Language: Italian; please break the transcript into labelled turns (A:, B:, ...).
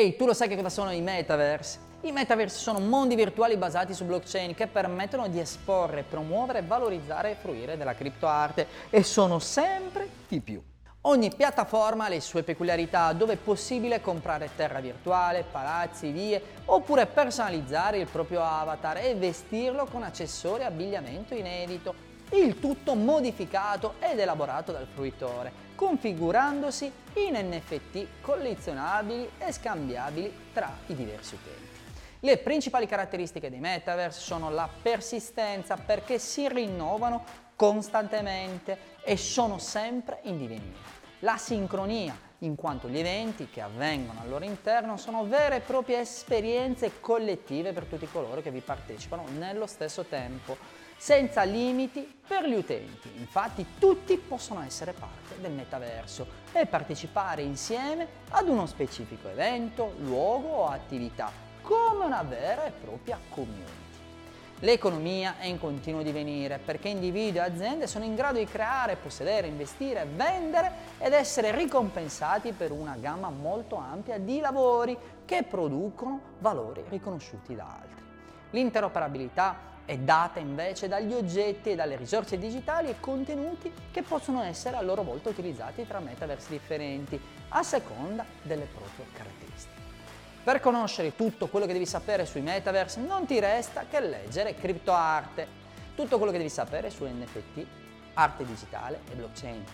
A: Ehi, tu lo sai che cosa sono i metaverse? I metaverse sono mondi virtuali basati su blockchain che permettono di esporre, promuovere, valorizzare e fruire della criptoarte e sono sempre di più. Ogni piattaforma ha le sue peculiarità dove è possibile comprare terra virtuale, palazzi, vie oppure personalizzare il proprio avatar e vestirlo con accessori e abbigliamento inedito il tutto modificato ed elaborato dal fruitore, configurandosi in NFT collezionabili e scambiabili tra i diversi utenti. Le principali caratteristiche dei metaverse sono la persistenza perché si rinnovano costantemente e sono sempre in divenire. La sincronia, in quanto gli eventi che avvengono al loro interno sono vere e proprie esperienze collettive per tutti coloro che vi partecipano nello stesso tempo senza limiti per gli utenti. Infatti tutti possono essere parte del metaverso e partecipare insieme ad uno specifico evento, luogo o attività, come una vera e propria community. L'economia è in continuo divenire perché individui e aziende sono in grado di creare, possedere, investire, vendere ed essere ricompensati per una gamma molto ampia di lavori che producono valori riconosciuti da altri. L'interoperabilità è data invece dagli oggetti e dalle risorse digitali e contenuti che possono essere a loro volta utilizzati tra metaversi differenti a seconda delle proprie caratteristiche. Per conoscere tutto quello che devi sapere sui metaverse non ti resta che leggere CryptoArte, tutto quello che devi sapere su NFT, arte digitale e blockchain.